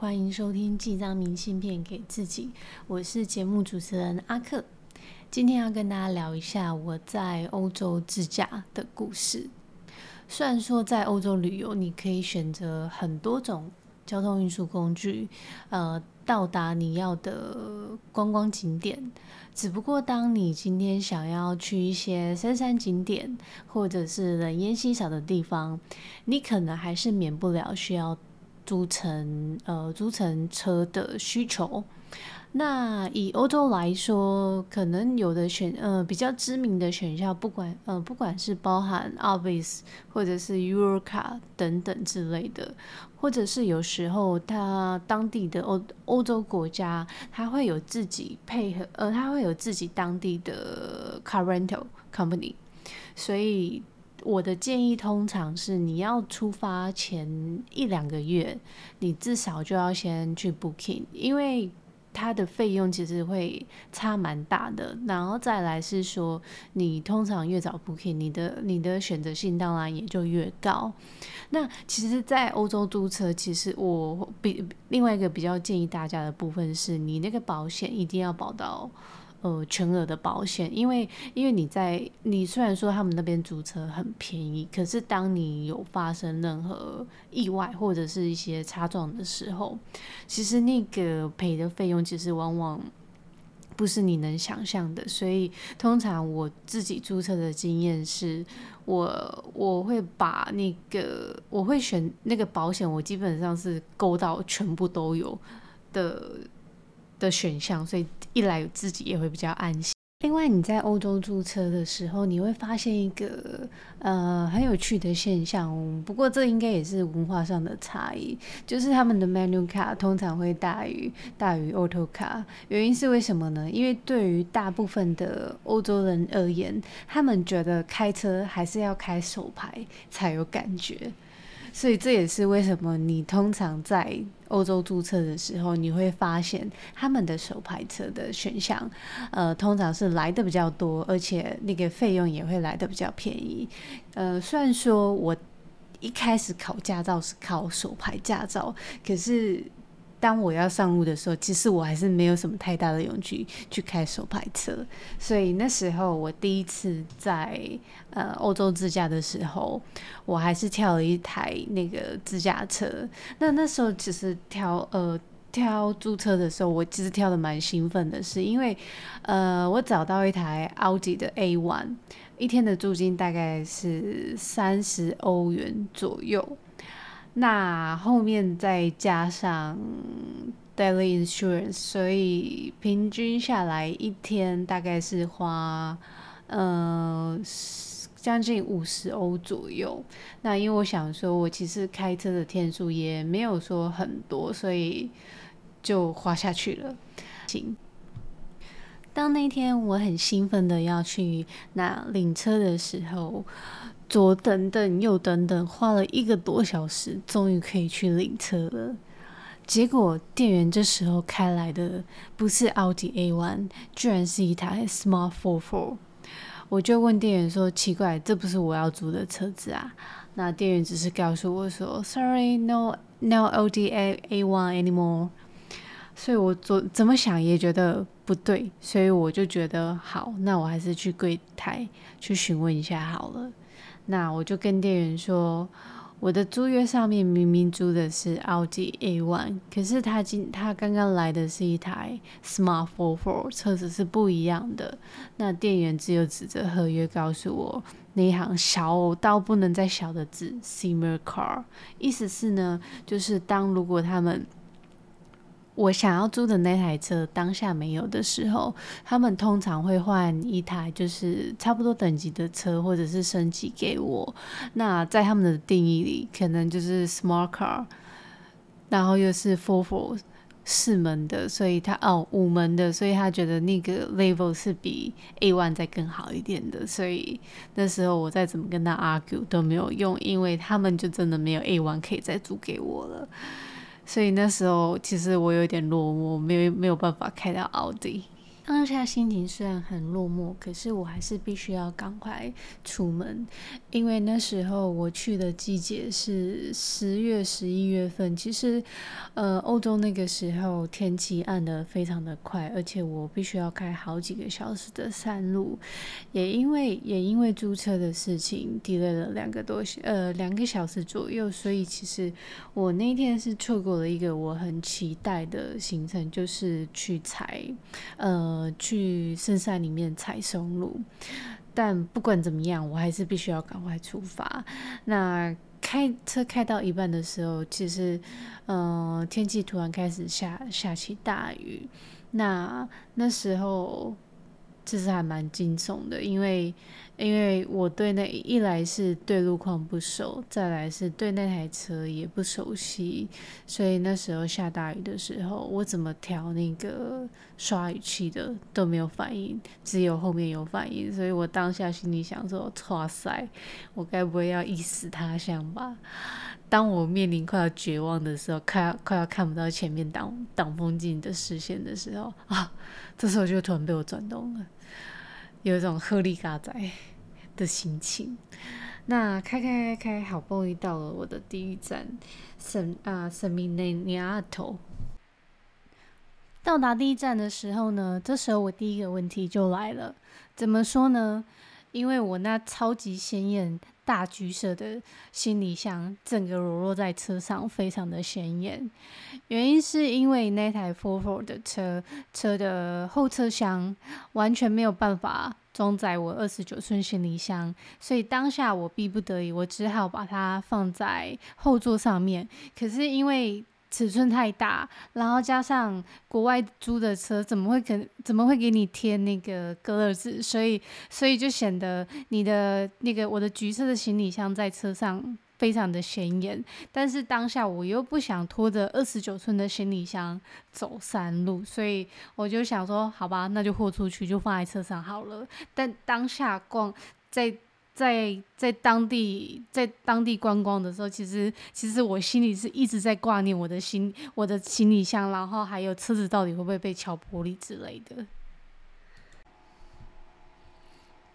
欢迎收听《寄张明信片给自己》，我是节目主持人阿克。今天要跟大家聊一下我在欧洲自驾的故事。虽然说在欧洲旅游，你可以选择很多种交通运输工具，呃，到达你要的观光景点。只不过，当你今天想要去一些深山景点，或者是人烟稀少的地方，你可能还是免不了需要租乘呃租乘车的需求。那以欧洲来说，可能有的选呃比较知名的选项，不管呃不管是包含 Avis 或者是 Eurocar 等等之类的，或者是有时候它当地的欧欧洲国家，它会有自己配合呃它会有自己当地的 car rental company，所以我的建议通常是你要出发前一两个月，你至少就要先去 booking，因为。它的费用其实会差蛮大的，然后再来是说，你通常越早 booking，你的你的选择性当然也就越高。那其实，在欧洲租车，其实我比另外一个比较建议大家的部分是，你那个保险一定要保到。呃，全额的保险，因为因为你在你虽然说他们那边租车很便宜，可是当你有发生任何意外或者是一些擦撞的时候，其实那个赔的费用其实往往不是你能想象的。所以通常我自己租车的经验是，我我会把那个我会选那个保险，我基本上是勾到全部都有的。的选项，所以一来自己也会比较安心。另外，你在欧洲租车的时候，你会发现一个呃很有趣的现象，不过这应该也是文化上的差异，就是他们的 manual 卡通常会大于大于 autoca。原因是为什么呢？因为对于大部分的欧洲人而言，他们觉得开车还是要开手牌才有感觉。所以这也是为什么你通常在欧洲注册的时候，你会发现他们的手牌车的选项，呃，通常是来的比较多，而且那个费用也会来的比较便宜。呃，虽然说我一开始考驾照是考手牌驾照，可是。当我要上路的时候，其实我还是没有什么太大的勇气去开手排车，所以那时候我第一次在呃欧洲自驾的时候，我还是挑了一台那个自驾车。那那时候其实挑呃挑租车的时候，我其实挑的蛮兴奋的，是因为呃我找到一台奥迪的 A One，一天的租金大概是三十欧元左右。那后面再加上 daily insurance，所以平均下来一天大概是花呃将近五十欧左右。那因为我想说，我其实开车的天数也没有说很多，所以就花下去了。行，当那天我很兴奋的要去那领车的时候。左等等，右等等，花了一个多小时，终于可以去领车了。结果店员这时候开来的不是奥迪 A One，居然是一台 Smart Four Four。我就问店员说：“奇怪，这不是我要租的车子啊？”那店员只是告诉我说：“Sorry，no，no o d A A One anymore。”所以我怎怎么想也觉得不对，所以我就觉得好，那我还是去柜台去询问一下好了。那我就跟店员说，我的租约上面明明租的是奥迪 A One，可是他今他刚刚来的是一台 Smart Four Four，车子是不一样的。那店员只有指着合约告诉我那一行小到不能再小的字 Similar Car，意思是呢，就是当如果他们我想要租的那台车当下没有的时候，他们通常会换一台就是差不多等级的车，或者是升级给我。那在他们的定义里，可能就是 smart car，然后又是 four four 四门的，所以他哦五门的，所以他觉得那个 level 是比 A one 再更好一点的。所以那时候我再怎么跟他 argue 都没有用，因为他们就真的没有 A one 可以再租给我了。所以那时候其实我有点落寞，没有没有办法开到奥迪。当下心情虽然很落寞，可是我还是必须要赶快出门，因为那时候我去的季节是十月、十一月份。其实，呃，欧洲那个时候天气暗的非常的快，而且我必须要开好几个小时的山路，也因为也因为租车的事情，delay 了两个多呃两个小时左右，所以其实我那天是错过了一个我很期待的行程，就是去采呃。去深山里面采松露，但不管怎么样，我还是必须要赶快出发。那开车开到一半的时候，其实，嗯，天气突然开始下下起大雨。那那时候。其实还蛮惊悚的，因为因为我对那一来是对路况不熟，再来是对那台车也不熟悉，所以那时候下大雨的时候，我怎么调那个刷雨器的都没有反应，只有后面有反应，所以我当下心里想说：哇塞，我该不会要一死他乡吧？当我面临快要绝望的时候，快要快要看不到前面挡挡风镜的视线的时候啊，这时候就突然被我转动了。有一种鹤立嘎仔的心情。那开开开开，好不容易到了我的第一站，圣啊圣米内尼亚头。到达第一站的时候呢，这时候我第一个问题就来了。怎么说呢？因为我那超级鲜艳大橘色的行李箱，整个裸露在车上，非常的显眼。原因是因为那台 f o r f 的车车的后车厢完全没有办法装载我二十九寸行李箱，所以当下我逼不得已，我只好把它放在后座上面。可是因为尺寸太大，然后加上国外租的车，怎么会给怎么会给你贴那个隔热纸？所以所以就显得你的那个我的橘色的行李箱在车上非常的显眼。但是当下我又不想拖着二十九寸的行李箱走山路，所以我就想说，好吧，那就豁出去，就放在车上好了。但当下逛在。在在当地在当地观光的时候，其实其实我心里是一直在挂念我的行我的行李箱，然后还有车子到底会不会被敲玻璃之类的。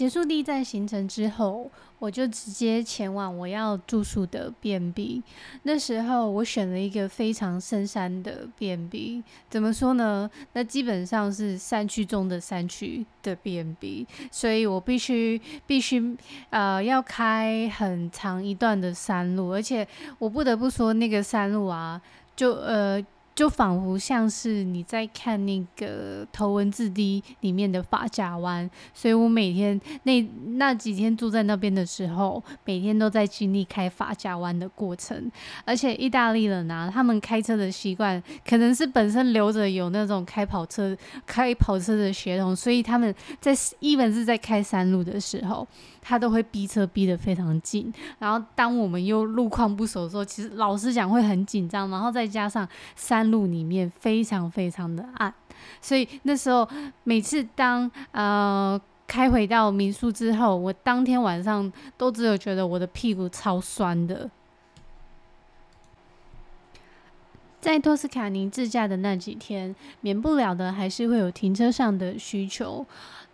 结束第一站行程之后，我就直接前往我要住宿的 B&B。那时候我选了一个非常深山的 B&B，怎么说呢？那基本上是山区中的山区的 B&B，所以我必须必须呃要开很长一段的山路，而且我不得不说那个山路啊，就呃。就仿佛像是你在看那个《头文字 D》里面的法甲湾，所以我每天那那几天住在那边的时候，每天都在经历开法甲湾的过程。而且意大利人啊，他们开车的习惯可能是本身留着有那种开跑车、开跑车的血统，所以他们在一本是在开山路的时候。他都会逼车逼得非常紧，然后当我们又路况不熟的时候，其实老实讲会很紧张，然后再加上山路里面非常非常的暗，所以那时候每次当呃开回到民宿之后，我当天晚上都只有觉得我的屁股超酸的。在托斯卡尼自驾的那几天，免不了的还是会有停车上的需求，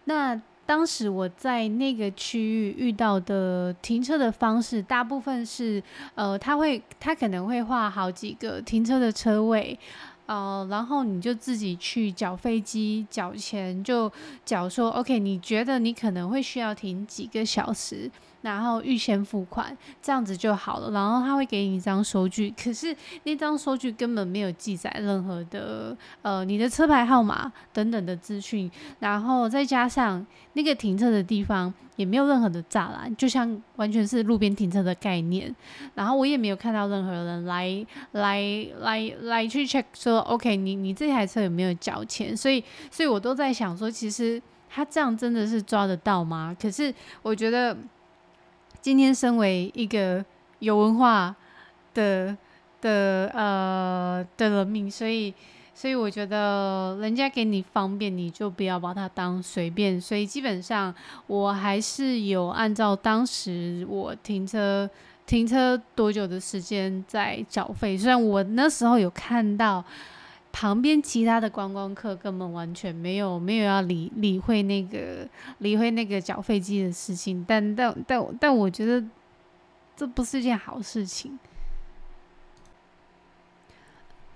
那。当时我在那个区域遇到的停车的方式，大部分是，呃，他会，他可能会画好几个停车的车位。呃，然后你就自己去缴飞机，缴钱就缴说，OK，你觉得你可能会需要停几个小时，然后预先付款，这样子就好了。然后他会给你一张收据，可是那张收据根本没有记载任何的呃你的车牌号码等等的资讯，然后再加上那个停车的地方。也没有任何的栅栏，就像完全是路边停车的概念。然后我也没有看到任何人来来来来去 check 说，OK，你你这台车有没有交钱？所以所以我都在想说，其实他这样真的是抓得到吗？可是我觉得今天身为一个有文化的的呃的人民，所以。所以我觉得人家给你方便，你就不要把它当随便。所以基本上我还是有按照当时我停车停车多久的时间在缴费。虽然我那时候有看到旁边其他的观光客根本完全没有没有要理理会那个理会那个缴费机的事情，但但但但我觉得这不是件好事情。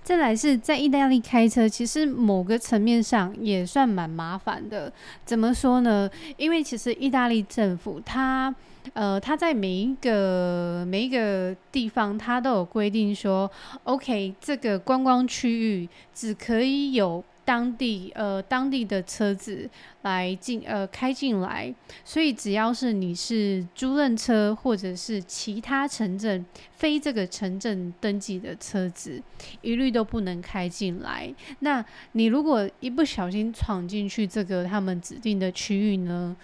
再来是在意大利开车，其实某个层面上也算蛮麻烦的。怎么说呢？因为其实意大利政府它。呃，他在每一个每一个地方，他都有规定说，OK，这个观光区域只可以有当地呃当地的车子来进呃开进来，所以只要是你是租赁车或者是其他城镇非这个城镇登记的车子，一律都不能开进来。那你如果一不小心闯进去这个他们指定的区域呢？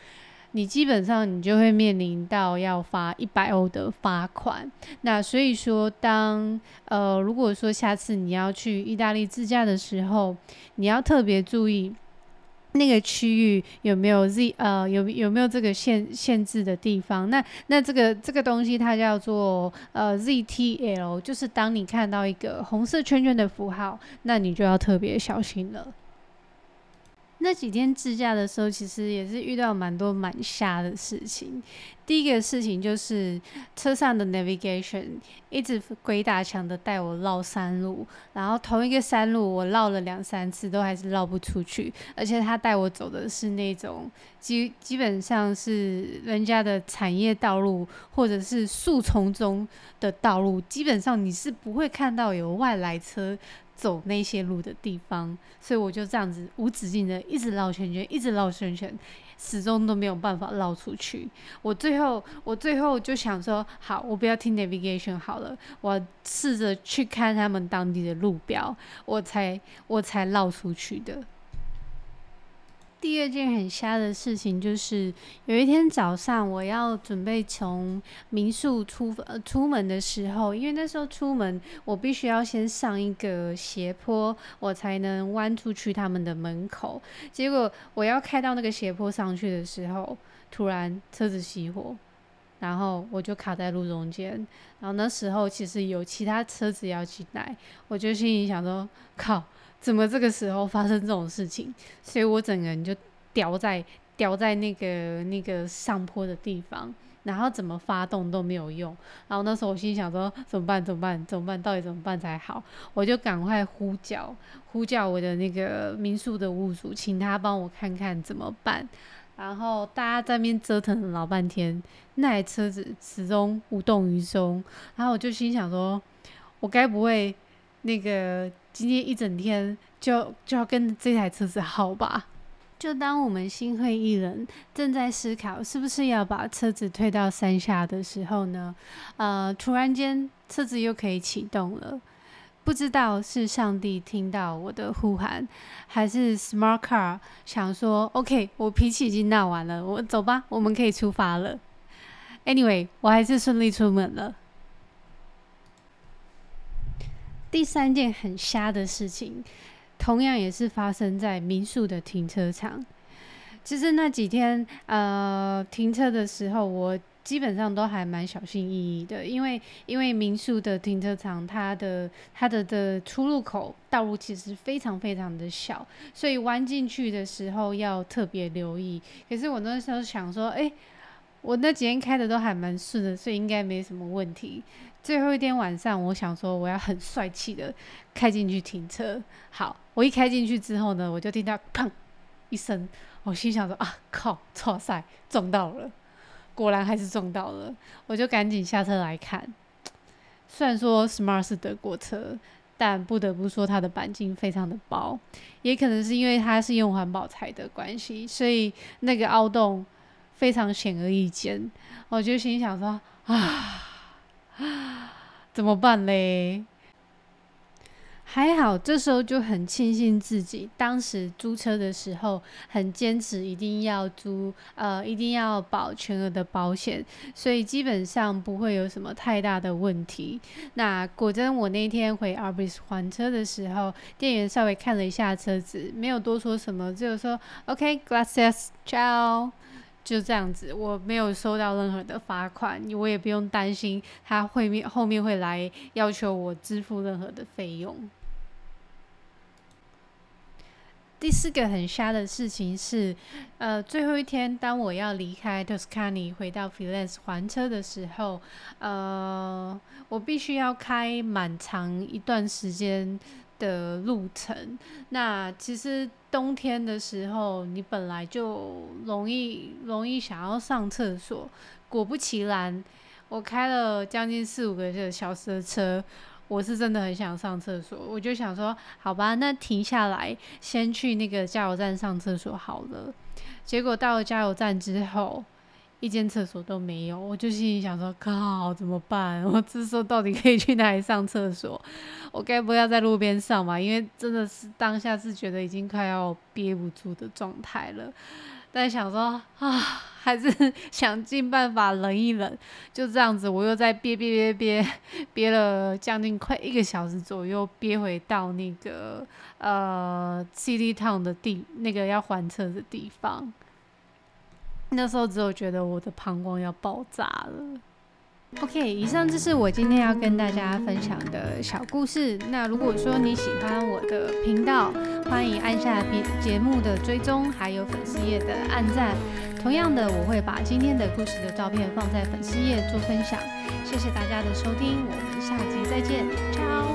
你基本上你就会面临到要发一百欧的罚款。那所以说，当呃如果说下次你要去意大利自驾的时候，你要特别注意那个区域有没有 Z 呃有有没有这个限限制的地方。那那这个这个东西它叫做呃 ZTL，就是当你看到一个红色圈圈的符号，那你就要特别小心了。那几天自驾的时候，其实也是遇到蛮多蛮瞎的事情。第一个事情就是车上的 navigation 一直鬼打墙的带我绕山路，然后同一个山路我绕了两三次都还是绕不出去，而且他带我走的是那种基基本上是人家的产业道路或者是树丛中的道路，基本上你是不会看到有外来车。走那些路的地方，所以我就这样子无止境的一直绕圈圈，一直绕圈圈，始终都没有办法绕出去。我最后，我最后就想说，好，我不要听 navigation 好了，我试着去看他们当地的路标，我才我才绕出去的。第二件很瞎的事情就是，有一天早上我要准备从民宿出呃出门的时候，因为那时候出门我必须要先上一个斜坡，我才能弯出去他们的门口。结果我要开到那个斜坡上去的时候，突然车子熄火，然后我就卡在路中间。然后那时候其实有其他车子要进来，我就心里想说：靠！怎么这个时候发生这种事情？所以我整个人就掉在掉在那个那个上坡的地方，然后怎么发动都没有用。然后那时候我心想说：怎么办？怎么办？怎么办？到底怎么办才好？我就赶快呼叫呼叫我的那个民宿的屋主，请他帮我看看怎么办。然后大家在那边折腾了老半天，那台车子始终无动于衷。然后我就心想说：我该不会那个？今天一整天就就要跟这台车子耗吧。就当我们心灰意冷，正在思考是不是要把车子推到山下的时候呢？呃，突然间车子又可以启动了。不知道是上帝听到我的呼喊，还是 Smart Car 想说 OK，我脾气已经闹完了，我走吧，我们可以出发了。Anyway，我还是顺利出门了。第三件很瞎的事情，同样也是发生在民宿的停车场。其实那几天，呃，停车的时候，我基本上都还蛮小心翼翼的，因为因为民宿的停车场，它的它的的出入口道路其实非常非常的小，所以弯进去的时候要特别留意。可是我那时候想说，哎，我那几天开的都还蛮顺的，所以应该没什么问题。最后一天晚上，我想说我要很帅气的开进去停车。好，我一开进去之后呢，我就听到砰一声，我心想说啊靠，错塞撞到了，果然还是撞到了。我就赶紧下车来看。虽然说 Smart 是德国车，但不得不说它的钣金非常的薄，也可能是因为它是用环保材的关系，所以那个凹洞非常显而易见。我就心想说啊。怎么办嘞？还好，这时候就很庆幸自己当时租车的时候很坚持，一定要租，呃，一定要保全额的保险，所以基本上不会有什么太大的问题。那果真，我那天回 Arbis 还车的时候，店员稍微看了一下车子，没有多说什么，只有说 OK，glasses，ciao。就这样子，我没有收到任何的罚款，我也不用担心他会面后面会来要求我支付任何的费用。第四个很瞎的事情是，呃，最后一天当我要离开 Toscany 回到 Florence 还车的时候，呃，我必须要开蛮长一段时间的路程。那其实冬天的时候，你本来就容易容易想要上厕所。果不其然，我开了将近四五个小时的车。我是真的很想上厕所，我就想说，好吧，那停下来先去那个加油站上厕所好了。结果到了加油站之后，一间厕所都没有，我就心里想说，靠，怎么办？我这时候到底可以去哪里上厕所？我该不要在路边上吧？因为真的是当下是觉得已经快要憋不住的状态了。但想说啊，还是 想尽办法忍一忍，就这样子，我又在憋憋憋憋憋了将近快一个小时左右，憋回到那个呃 City Town 的地那个要还车的地方。那时候只有觉得我的膀胱要爆炸了。OK，以上就是我今天要跟大家分享的小故事。那如果说你喜欢我的频道，欢迎按下节目的追踪，还有粉丝页的按赞。同样的，我会把今天的故事的照片放在粉丝页做分享。谢谢大家的收听，我们下集再见，ciao。